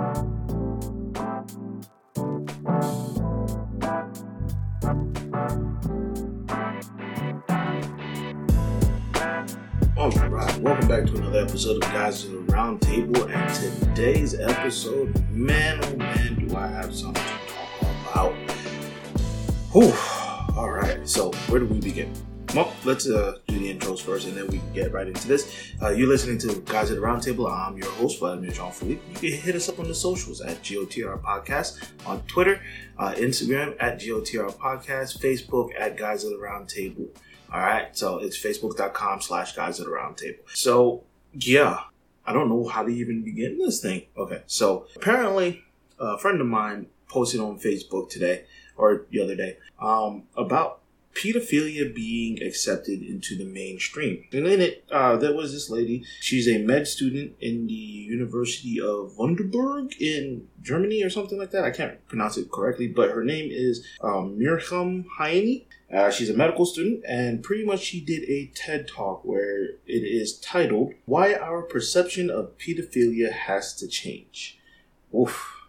All right, welcome back to another episode of Guys in the Round Table. And today's episode, man, oh man, do I have something to talk about. Whew. All right, so where do we begin? Well, let's uh, do the intros first, and then we can get right into this. Uh, you're listening to Guys at the Roundtable. I'm your host, Vladimir Jean Philippe. You can hit us up on the socials at GOTR Podcast on Twitter, uh, Instagram at GOTR Podcast, Facebook at Guys at the Roundtable. All right, so it's facebook.com slash Guys at the Roundtable. So, yeah, I don't know how to even begin this thing. Okay, so apparently, a friend of mine posted on Facebook today or the other day um, about pedophilia being accepted into the mainstream. And in it, uh, there was this lady. She's a med student in the University of Wunderburg in Germany or something like that. I can't pronounce it correctly, but her name is um, Hayani. Uh, she's a medical student, and pretty much she did a TED talk where it is titled "Why Our Perception of Pedophilia Has to Change." Oof.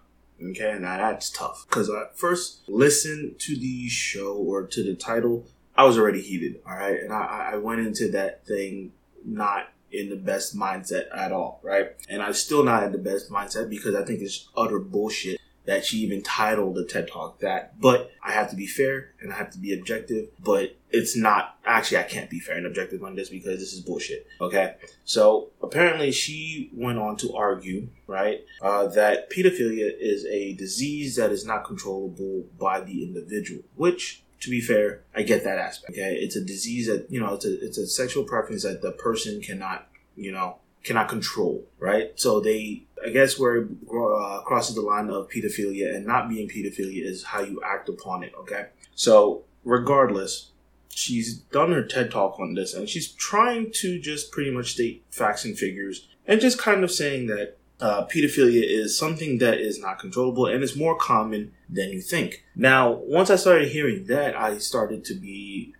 Okay, now that's tough. Because I first listened to the show or to the title, I was already heated. All right, and I, I went into that thing not in the best mindset at all, right? And I'm still not in the best mindset because I think it's utter bullshit that she even titled the TED Talk that. But I have to be fair and I have to be objective. But it's not actually I can't be fair and objective on this because this is bullshit. Okay, so apparently she went on to argue, right, uh, that pedophilia is a disease that is not controllable by the individual, which. To be fair, I get that aspect. Okay, it's a disease that you know it's a it's a sexual preference that the person cannot you know cannot control, right? So they, I guess, where it uh, crosses the line of pedophilia and not being pedophilia is how you act upon it, okay? So, regardless, she's done her TED talk on this and she's trying to just pretty much state facts and figures and just kind of saying that uh, pedophilia is something that is not controllable and is more common than you think. Now, once I started hearing that, I started to be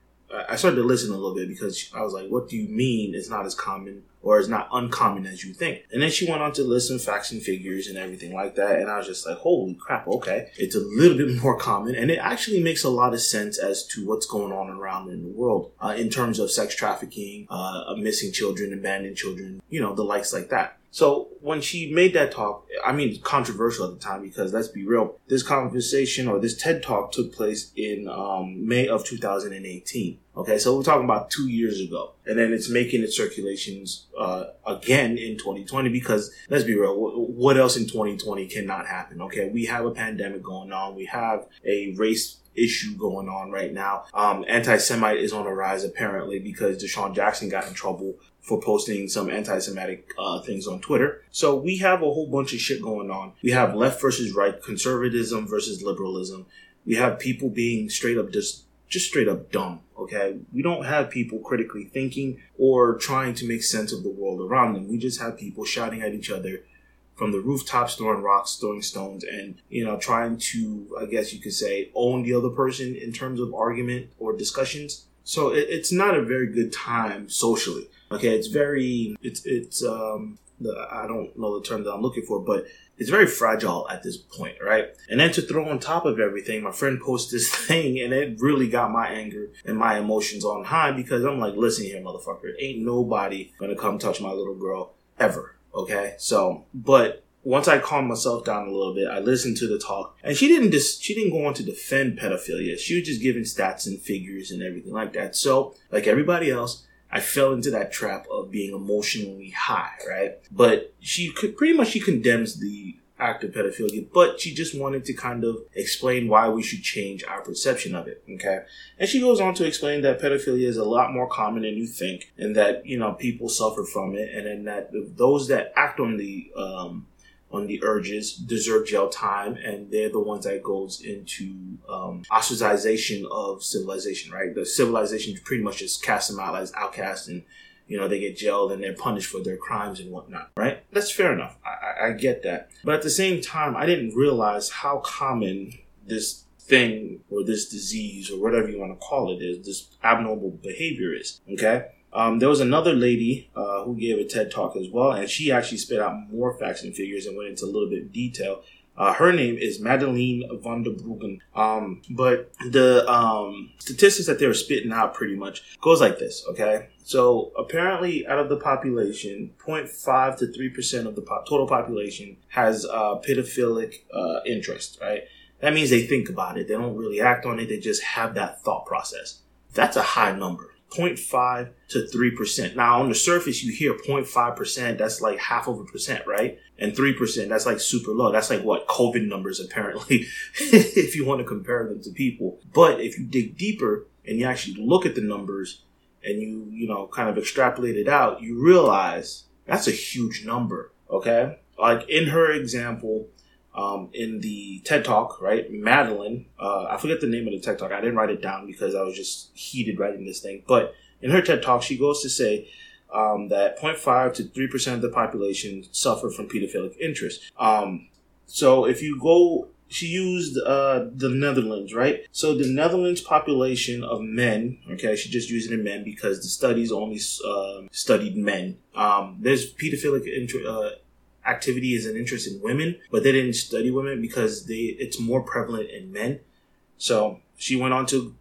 I started to listen a little bit because I was like, what do you mean it's not as common or it's not uncommon as you think? And then she went on to list some facts and figures and everything like that. And I was just like, holy crap, okay. It's a little bit more common. And it actually makes a lot of sense as to what's going on around in the world uh, in terms of sex trafficking, uh, missing children, abandoned children, you know, the likes like that. So when she made that talk, I mean, controversial at the time because let's be real, this conversation or this TED talk took place in um, May of 2018. Okay, so we're talking about two years ago, and then it's making its circulations uh, again in 2020 because let's be real, what else in 2020 cannot happen? Okay, we have a pandemic going on, we have a race issue going on right now. Um, anti-Semite is on the rise apparently because DeSean Jackson got in trouble for posting some anti-Semitic uh, things on Twitter. So we have a whole bunch of shit going on. We have left versus right, conservatism versus liberalism. We have people being straight up just just straight up dumb. Okay, we don't have people critically thinking or trying to make sense of the world around them. We just have people shouting at each other from the rooftops, throwing rocks, throwing stones, and you know, trying to, I guess you could say, own the other person in terms of argument or discussions. So it, it's not a very good time socially. Okay, it's very it's it's um I don't know the term that I'm looking for, but it's very fragile at this point, right? And then to throw on top of everything, my friend posted this thing and it really got my anger and my emotions on high because I'm like, listen here, motherfucker, ain't nobody gonna come touch my little girl ever. Okay. So, but once I calmed myself down a little bit, I listened to the talk, and she didn't just she didn't go on to defend pedophilia. She was just giving stats and figures and everything like that. So, like everybody else, I fell into that trap of being emotionally high, right? But she could pretty much she condemns the act of pedophilia, but she just wanted to kind of explain why we should change our perception of it. Okay. And she goes on to explain that pedophilia is a lot more common than you think and that, you know, people suffer from it and then that those that act on the um, on the urges deserve jail time and they're the ones that goes into um, ostracization of civilization right the civilization pretty much just cast them out as outcasts and you know they get jailed and they're punished for their crimes and whatnot right? That's fair enough. I, I get that. But at the same time i didn't realize how common this thing or this disease or whatever you want to call it is this abnormal behavior is okay? Um, there was another lady uh, who gave a TED talk as well, and she actually spit out more facts and figures and went into a little bit of detail. Uh, her name is Madeleine van der Bruggen. Um, but the um, statistics that they were spitting out pretty much goes like this, okay? So apparently, out of the population, 0.5 to 3% of the po- total population has uh, pedophilic uh, interest, right? That means they think about it. They don't really act on it. They just have that thought process. That's a high number. 0.5 to 3%. Now, on the surface, you hear 0.5%, that's like half of a percent, right? And 3%, that's like super low. That's like what COVID numbers, apparently, if you want to compare them to people. But if you dig deeper and you actually look at the numbers and you, you know, kind of extrapolate it out, you realize that's a huge number, okay? Like in her example, um, in the TED Talk, right? Madeleine, uh, I forget the name of the TED Talk. I didn't write it down because I was just heated writing this thing. But in her TED Talk, she goes to say um, that 0.5 to 3% of the population suffer from pedophilic interest. Um, so if you go, she used uh, the Netherlands, right? So the Netherlands population of men, okay, she just used it in men because the studies only uh, studied men. Um, there's pedophilic interest. Uh, activity is an interest in women, but they didn't study women because they it's more prevalent in men. So she went on to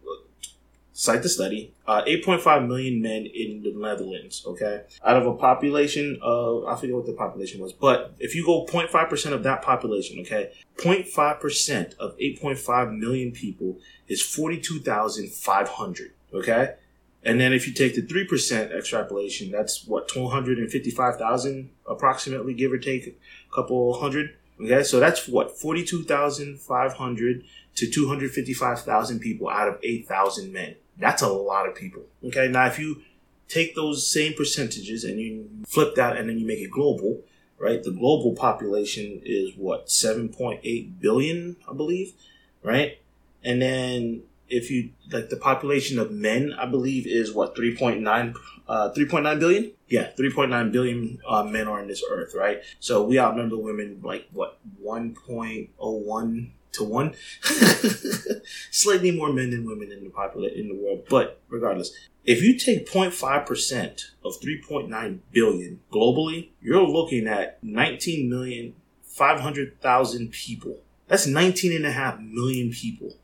cite the study. Uh, 8.5 million men in the Netherlands. Okay, out of a population of I forget what the population was, but if you go 0.5 percent of that population, okay, 0.5 percent of 8.5 million people is 42,500. Okay, and then if you take the 3% extrapolation, that's what, 255,000 approximately, give or take a couple hundred. Okay, so that's what, 42,500 to 255,000 people out of 8,000 men. That's a lot of people. Okay, now if you take those same percentages and you flip that and then you make it global, right? The global population is what, 7.8 billion, I believe, right? And then if you like the population of men, I believe is what 3.9 uh, 3.9 billion. Yeah, 3.9 billion uh, men are on this earth, right? So we outnumber women like what 1.01 to one. Slightly more men than women in the population in the world, but regardless, if you take 0.5 percent of 3.9 billion globally, you're looking at 19 million 500,000 people. That's 19 and a half million people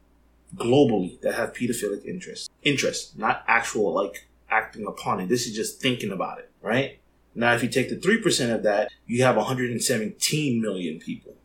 globally that have pedophilic interest. Interest, not actual like acting upon it. This is just thinking about it, right? Now, if you take the 3% of that, you have 117 million people.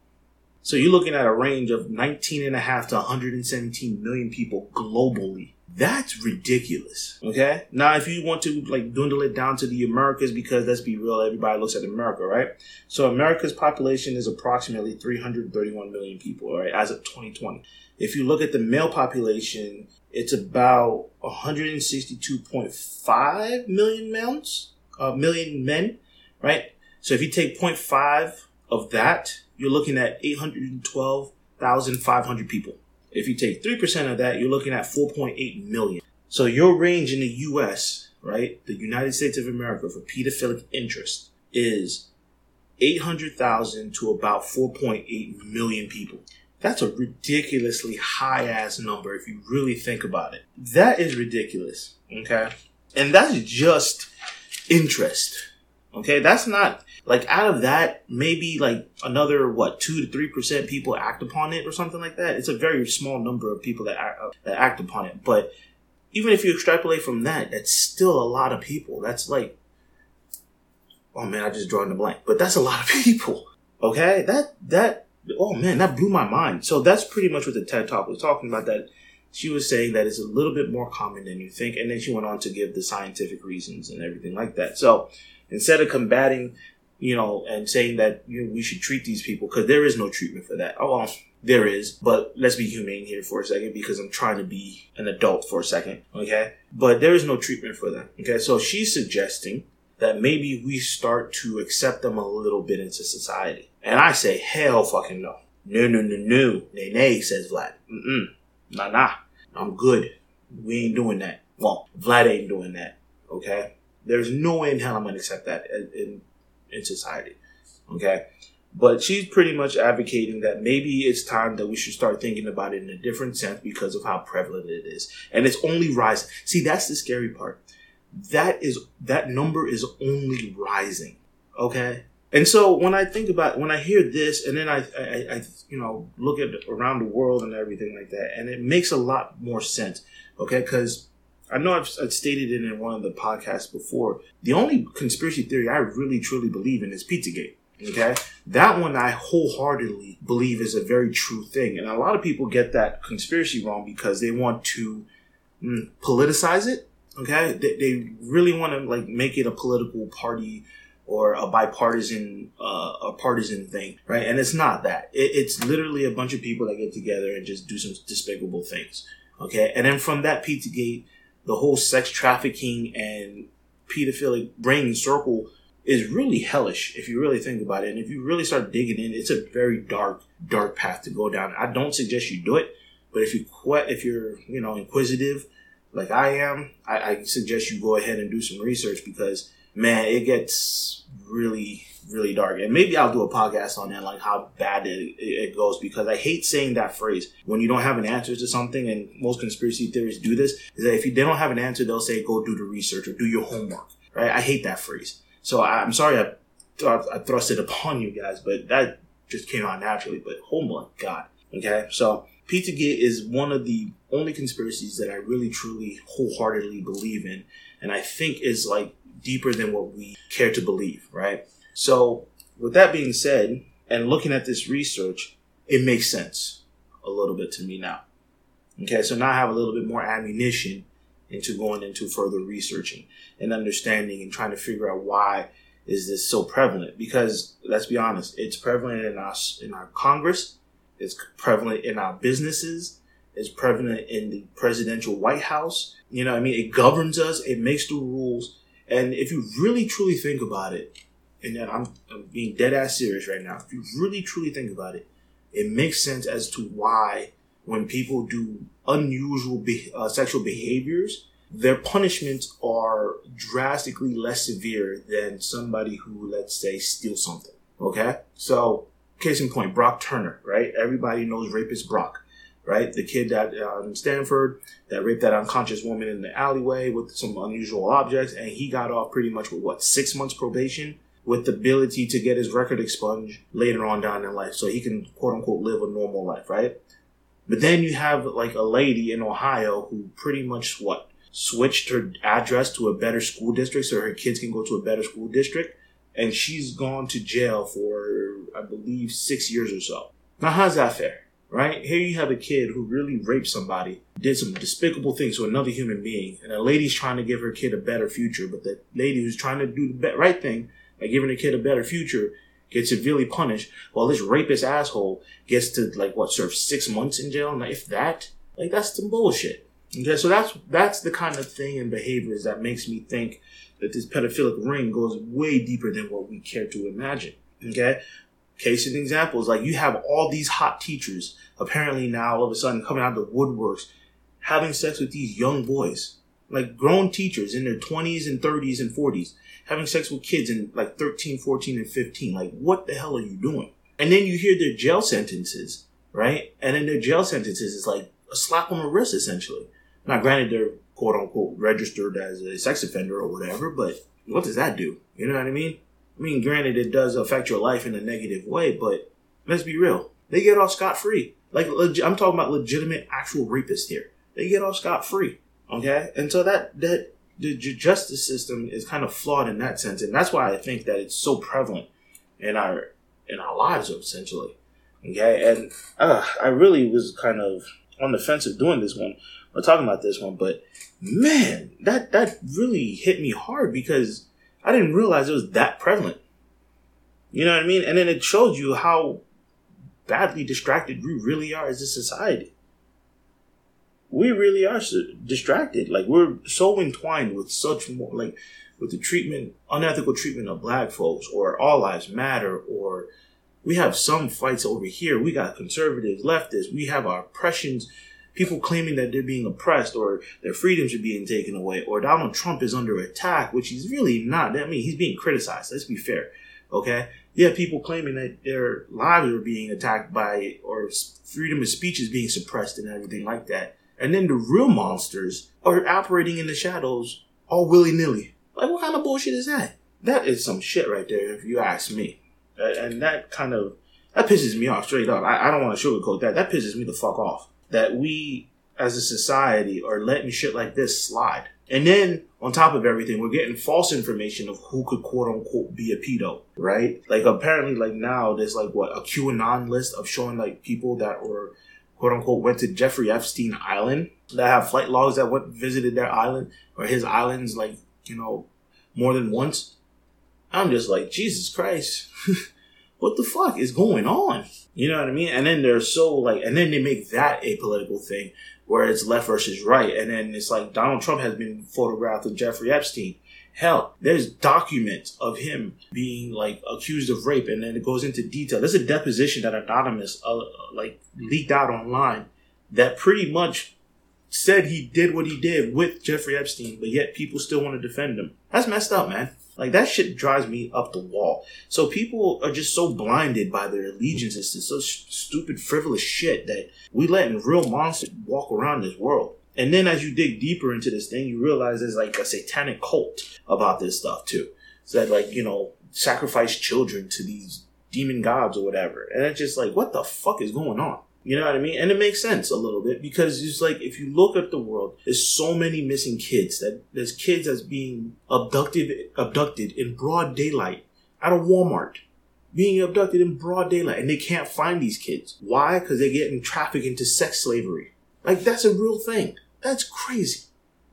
So you're looking at a range of 19 and a half to 117 million people globally. That's ridiculous. Okay. Now, if you want to like dwindle it down to the Americas, because let's be real, everybody looks at America, right? So America's population is approximately 331 million people, right, as of 2020. If you look at the male population, it's about 162.5 million males, uh, million men, right? So if you take 0.5 of that, you're looking at 812,500 people. If you take 3% of that, you're looking at 4.8 million. So your range in the US, right, the United States of America for pedophilic interest is 800,000 to about 4.8 million people. That's a ridiculously high ass number if you really think about it. That is ridiculous. Okay. And that's just interest. Okay. That's not like out of that, maybe like another, what, two to three percent people act upon it or something like that. It's a very small number of people that act, that act upon it. But even if you extrapolate from that, that's still a lot of people. That's like, oh man, I just drawn the blank, but that's a lot of people. Okay. That, that, oh man, that blew my mind. So that's pretty much what the TED Talk was talking about. That she was saying that it's a little bit more common than you think, and then she went on to give the scientific reasons and everything like that. So instead of combating, you know, and saying that you know, we should treat these people because there is no treatment for that. Oh well, there is, but let's be humane here for a second because I'm trying to be an adult for a second. Okay, but there is no treatment for that. Okay, so she's suggesting that maybe we start to accept them a little bit into society. And I say, hell fucking no. No, no, no, no. Nay, nay, says Vlad. Mm-mm. Nah, nah. I'm good. We ain't doing that. Well, Vlad ain't doing that. Okay? There's no way in hell I'm going to accept that in, in, in society. Okay? But she's pretty much advocating that maybe it's time that we should start thinking about it in a different sense because of how prevalent it is. And it's only rising. See, that's the scary part that is that number is only rising. Okay. And so when I think about when I hear this, and then I, I, I, you know look at around the world and everything like that, and it makes a lot more sense. Okay, because I know I've, I've, stated it in one of the podcasts before. The only conspiracy theory I really truly believe in is Pizzagate. Okay, that one I wholeheartedly believe is a very true thing, and a lot of people get that conspiracy wrong because they want to mm, politicize it. Okay, they, they really want to like make it a political party or a bipartisan uh, a partisan thing, right? And it's not that. It, it's literally a bunch of people that get together and just do some despicable things. Okay, and then from that Pizzagate, the whole sex trafficking and pedophilic brain circle is really hellish if you really think about it. And if you really start digging in, it's a very dark, dark path to go down. I don't suggest you do it, but if you quit, if you're you know inquisitive like I am, I, I suggest you go ahead and do some research because man, it gets really, really dark. And maybe I'll do a podcast on that, like how bad it, it goes, because I hate saying that phrase when you don't have an answer to something. And most conspiracy theories do this is that if you, they don't have an answer, they'll say, go do the research or do your homework, right? I hate that phrase. So I'm sorry I, I thrust it upon you guys, but that just came out naturally. But oh my God. Okay. So Pizzagate is one of the only conspiracies that I really, truly, wholeheartedly believe in. And I think is like deeper than what we care to believe, right? So, with that being said, and looking at this research, it makes sense a little bit to me now. Okay, so now I have a little bit more ammunition into going into further researching and understanding and trying to figure out why is this so prevalent because let's be honest it's prevalent in our in our congress it's prevalent in our businesses it's prevalent in the presidential white house you know i mean it governs us it makes the rules and if you really truly think about it, and I'm, I'm being dead ass serious right now, if you really truly think about it, it makes sense as to why when people do unusual be- uh, sexual behaviors, their punishments are drastically less severe than somebody who, let's say, steals something. Okay? So, case in point, Brock Turner, right? Everybody knows rapist Brock right? The kid that uh, in Stanford that raped that unconscious woman in the alleyway with some unusual objects, and he got off pretty much with what six months probation, with the ability to get his record expunged later on down in life, so he can quote unquote live a normal life, right? But then you have like a lady in Ohio who pretty much what switched her address to a better school district so her kids can go to a better school district, and she's gone to jail for I believe six years or so. Now, how's that fair? right? Here you have a kid who really raped somebody, did some despicable things to another human being, and a lady's trying to give her kid a better future, but the lady who's trying to do the right thing by giving the kid a better future gets severely punished, while this rapist asshole gets to like what serve six months in jail. Now, if that, like that's some bullshit. Okay, so that's that's the kind of thing and behaviors that makes me think that this pedophilic ring goes way deeper than what we care to imagine. Okay, Case in examples, like you have all these hot teachers apparently now all of a sudden coming out of the woodworks having sex with these young boys, like grown teachers in their 20s and 30s and 40s, having sex with kids in like 13, 14, and 15. Like, what the hell are you doing? And then you hear their jail sentences, right? And then their jail sentences is like a slap on the wrist, essentially. Now, granted, they're quote unquote registered as a sex offender or whatever, but what does that do? You know what I mean? I mean, granted, it does affect your life in a negative way, but let's be real. They get off scot free. Like, I'm talking about legitimate, actual rapists here. They get off scot free. Okay? And so that, that, the justice system is kind of flawed in that sense. And that's why I think that it's so prevalent in our, in our lives, essentially. Okay? And, uh, I really was kind of on the fence of doing this one. We're talking about this one, but man, that, that really hit me hard because I didn't realize it was that prevalent. You know what I mean? And then it shows you how badly distracted we really are as a society. We really are distracted. Like we're so entwined with such more, like with the treatment, unethical treatment of black folks, or all lives matter, or we have some fights over here. We got conservatives, leftists. We have our oppressions people claiming that they're being oppressed or their freedoms are being taken away or Donald Trump is under attack, which he's really not. I mean, he's being criticized. Let's be fair. Okay. Yeah, people claiming that their lives are being attacked by or freedom of speech is being suppressed and everything like that. And then the real monsters are operating in the shadows all willy nilly. Like, what kind of bullshit is that? That is some shit right there, if you ask me. And that kind of that pisses me off straight up. I, I don't want to sugarcoat that. That pisses me the fuck off. That we, as a society, are letting shit like this slide. And then on top of everything, we're getting false information of who could quote unquote be a pedo, right? Like apparently, like now there's like what a QAnon list of showing like people that were quote unquote went to Jeffrey Epstein Island that have flight logs that went visited their island or his islands like you know more than once. I'm just like Jesus Christ, what the fuck is going on? You know what I mean? And then they're so like, and then they make that a political thing where it's left versus right. And then it's like Donald Trump has been photographed with Jeffrey Epstein. Hell, there's documents of him being like accused of rape, and then it goes into detail. There's a deposition that Anonymous uh, like leaked out online that pretty much said he did what he did with Jeffrey Epstein, but yet people still want to defend him. That's messed up, man. Like that shit drives me up the wall. So people are just so blinded by their allegiances to so stupid, frivolous shit that we letting real monsters walk around this world. And then as you dig deeper into this thing, you realize there's like a satanic cult about this stuff too. So that like, you know, sacrifice children to these demon gods or whatever. And it's just like, what the fuck is going on? You know what I mean? And it makes sense a little bit because it's like if you look at the world, there's so many missing kids that there's kids that's being abducted abducted in broad daylight at a Walmart. Being abducted in broad daylight and they can't find these kids. Why? Because they're getting trafficked into sex slavery. Like that's a real thing. That's crazy.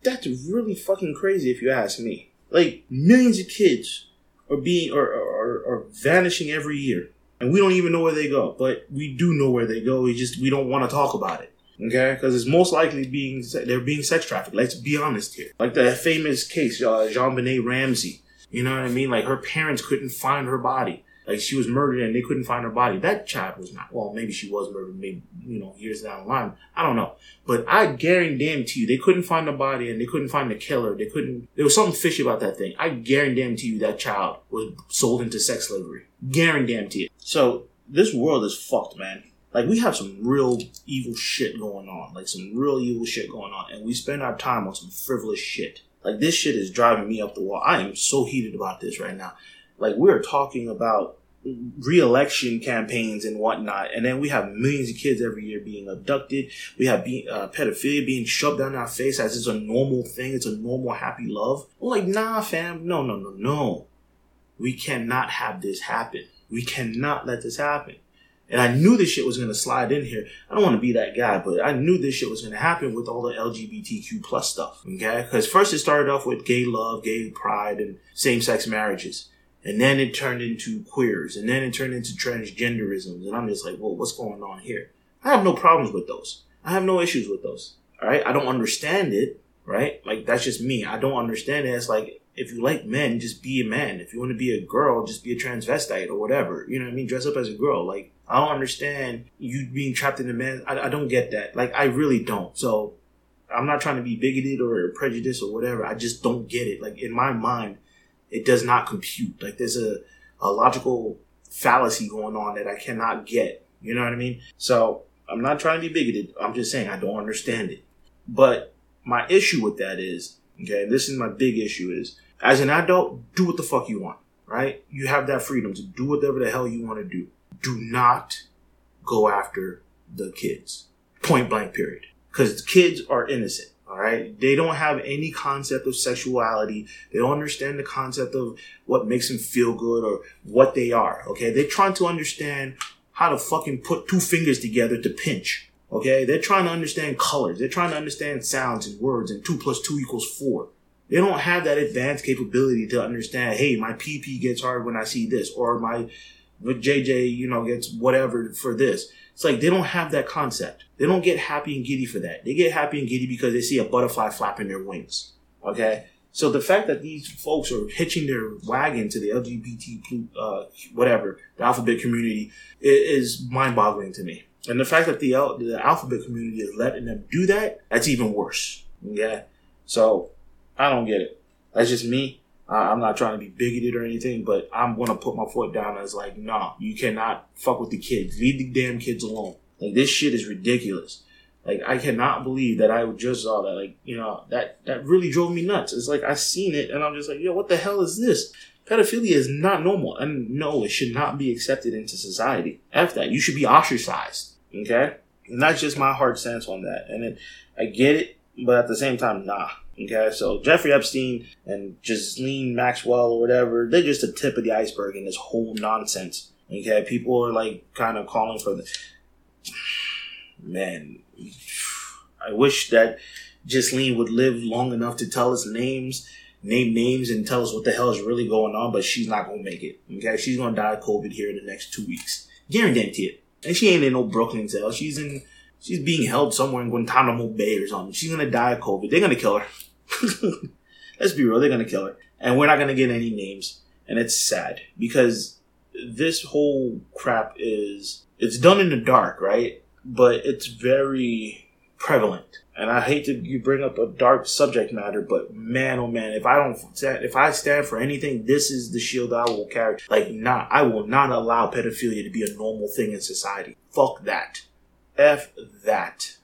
That's really fucking crazy if you ask me. Like millions of kids are being or are, are vanishing every year and we don't even know where they go, but we do know where they go. We just we don't want to talk about it. Okay, because it's most likely being they're being sex trafficked. Let's be honest here. Like the famous case, uh, JonBenét Ramsey. You know what I mean? Like her parents couldn't find her body. Like she was murdered and they couldn't find her body. That child was not. Well, maybe she was murdered. Maybe you know years down the line. I don't know. But I guarantee you, they couldn't find the body and they couldn't find the killer. They couldn't. There was something fishy about that thing. I guarantee you that child was sold into sex slavery. Guarantee it. So this world is fucked, man. Like we have some real evil shit going on. Like some real evil shit going on, and we spend our time on some frivolous shit. Like this shit is driving me up the wall. I am so heated about this right now. Like we're talking about re-election campaigns and whatnot, and then we have millions of kids every year being abducted. We have be, uh, pedophilia being shoved down our face as it's a normal thing. It's a normal happy love. We're like, nah, fam, no, no, no, no. We cannot have this happen. We cannot let this happen. And I knew this shit was gonna slide in here. I don't want to be that guy, but I knew this shit was gonna happen with all the LGBTQ plus stuff. Okay, because first it started off with gay love, gay pride, and same sex marriages and then it turned into queers, and then it turned into transgenderisms, and I'm just like, well, what's going on here? I have no problems with those. I have no issues with those. All right, I don't understand it. Right, like that's just me. I don't understand it. It's like if you like men, just be a man. If you want to be a girl, just be a transvestite or whatever. You know what I mean? Dress up as a girl. Like I don't understand you being trapped in a man. I, I don't get that. Like I really don't. So I'm not trying to be bigoted or prejudiced or whatever. I just don't get it. Like in my mind, it does not compute. Like there's a, a logical fallacy going on that I cannot get. You know what I mean? So I'm not trying to be bigoted. I'm just saying I don't understand it. But my issue with that is, okay, this is my big issue is as an adult, do what the fuck you want, right? You have that freedom to do whatever the hell you want to do. Do not go after the kids. Point blank period. Because the kids are innocent. All right. They don't have any concept of sexuality. They don't understand the concept of what makes them feel good or what they are. Okay. They're trying to understand how to fucking put two fingers together to pinch. Okay. They're trying to understand colors. They're trying to understand sounds and words and two plus two equals four. They don't have that advanced capability to understand, hey, my PP gets hard when I see this or my JJ, you know, gets whatever for this. It's like they don't have that concept. They don't get happy and giddy for that. They get happy and giddy because they see a butterfly flapping their wings. Okay? So the fact that these folks are hitching their wagon to the LGBT, uh, whatever, the alphabet community is mind boggling to me. And the fact that the, the alphabet community is letting them do that, that's even worse. Yeah. So I don't get it. That's just me. I'm not trying to be bigoted or anything, but I'm gonna put my foot down as like, nah, you cannot fuck with the kids. Leave the damn kids alone. Like this shit is ridiculous. Like I cannot believe that I just saw that. Like you know that that really drove me nuts. It's like I seen it and I'm just like, yo, what the hell is this? Pedophilia is not normal, and no, it should not be accepted into society. After that, you should be ostracized. Okay, and that's just my hard stance on that. And it, I get it, but at the same time, nah. Okay, so Jeffrey Epstein and Ghislaine Maxwell or whatever, they're just the tip of the iceberg in this whole nonsense. Okay, people are like kind of calling for the man. I wish that Ghislaine would live long enough to tell us names, name names, and tell us what the hell is really going on. But she's not gonna make it. Okay, she's gonna die of COVID here in the next two weeks, guarantee it. And she ain't in no Brooklyn cell. She's in. She's being held somewhere in Guantanamo Bay or something. She's gonna die of COVID. They're gonna kill her. Let's be real. They're gonna kill her, and we're not gonna get any names. And it's sad because this whole crap is it's done in the dark, right? But it's very prevalent. And I hate to you bring up a dark subject matter, but man, oh man, if I don't if I stand for anything, this is the shield I will carry. Like, not, I will not allow pedophilia to be a normal thing in society. Fuck that. F that.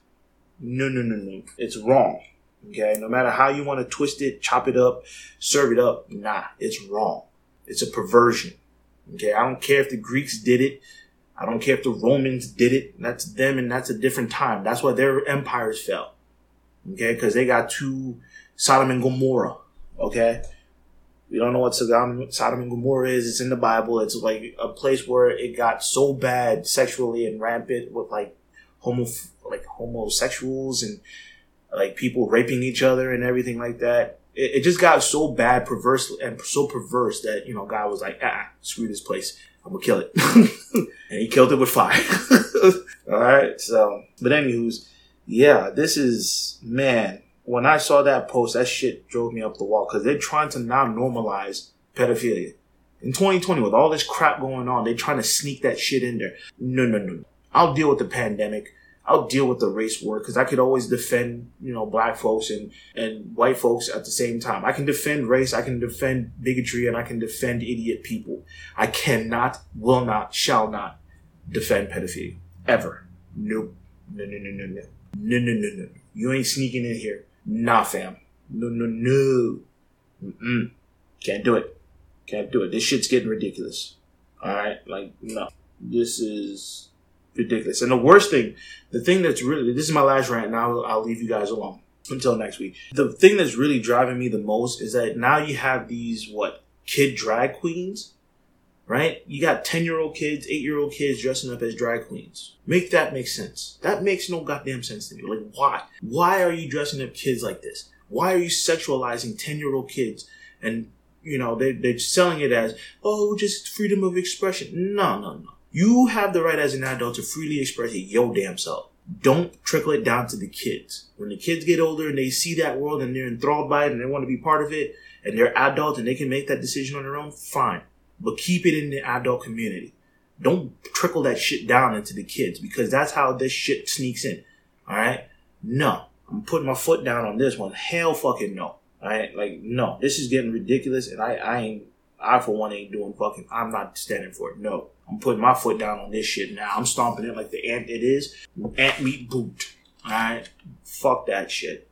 No, no, no, no. It's wrong. Okay, no matter how you want to twist it, chop it up, serve it up, nah, it's wrong. It's a perversion. Okay, I don't care if the Greeks did it. I don't care if the Romans did it. That's them and that's a different time. That's why their empires fell. Okay, because they got two Sodom and Gomorrah. Okay, we don't know what Sodom, Sodom and Gomorrah is. It's in the Bible. It's like a place where it got so bad sexually and rampant with like homo like homosexuals and like people raping each other and everything like that it, it just got so bad, perverse, and so perverse that you know God was like, ah, screw this place. I'm gonna kill it, and he killed it with fire. All right. So, but anywho's, yeah, this is man. When I saw that post, that shit drove me up the wall because they're trying to now normalize pedophilia. In 2020, with all this crap going on, they're trying to sneak that shit in there. No, no, no. I'll deal with the pandemic. I'll deal with the race war because I could always defend, you know, black folks and, and white folks at the same time. I can defend race, I can defend bigotry, and I can defend idiot people. I cannot, will not, shall not defend pedophilia. Ever. Nope. No, no, no, no, no. No, no, no, no. You ain't sneaking in here. Nah, fam. No, no, no. Mm-mm. Can't do it. Can't do it. This shit's getting ridiculous. Alright? Like, no. This is ridiculous. And the worst thing, the thing that's really, this is my last rant. Now I'll, I'll leave you guys alone until next week. The thing that's really driving me the most is that now you have these, what, kid drag queens, right? You got 10 year old kids, 8 year old kids dressing up as drag queens. Make that make sense. That makes no goddamn sense to me. Like, why? Why are you dressing up kids like this? Why are you sexualizing 10 year old kids and you know, they, they're selling it as, oh, just freedom of expression. No, no, no. You have the right as an adult to freely express your damn self. Don't trickle it down to the kids. When the kids get older and they see that world and they're enthralled by it and they want to be part of it and they're adults and they can make that decision on their own, fine. But keep it in the adult community. Don't trickle that shit down into the kids because that's how this shit sneaks in. Alright? No. I'm putting my foot down on this one. Hell fucking no. Alright? Like, no. This is getting ridiculous and I, I ain't, I for one ain't doing fucking, I'm not standing for it. No. I'm putting my foot down on this shit now. I'm stomping it like the ant it is. Ant meat boot. Alright? Fuck that shit.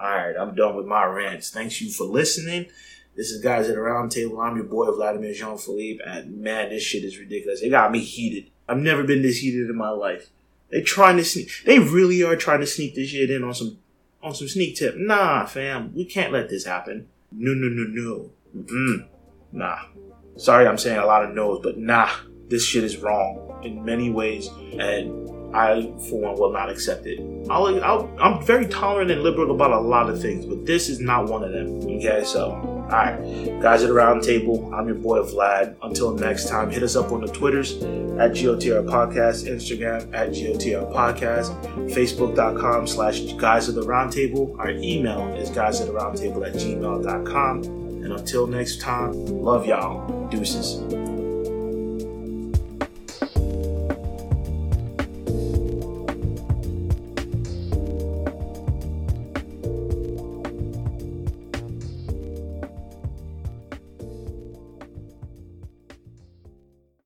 Alright, I'm done with my rants. Thanks you for listening. This is Guys at the Round Table. I'm your boy Vladimir Jean Philippe, and man, this shit is ridiculous. It got me heated. I've never been this heated in my life. They trying to sneak. They really are trying to sneak this shit in on some on some sneak tip. Nah, fam, we can't let this happen. No, no, no, no. Mm-mm. Nah. Sorry, I'm saying a lot of no's, but nah this shit is wrong in many ways, and I, for one, will not accept it. I'll, i am very tolerant and liberal about a lot of things, but this is not one of them. Okay, so, alright. Guys at the round table, I'm your boy Vlad. Until next time, hit us up on the Twitters at GOTR Podcast, Instagram at GOTR Podcast, Facebook.com slash Guys at the Round Table. Our email is guys at the round table at gmail.com. And until next time, love y'all. Deuces.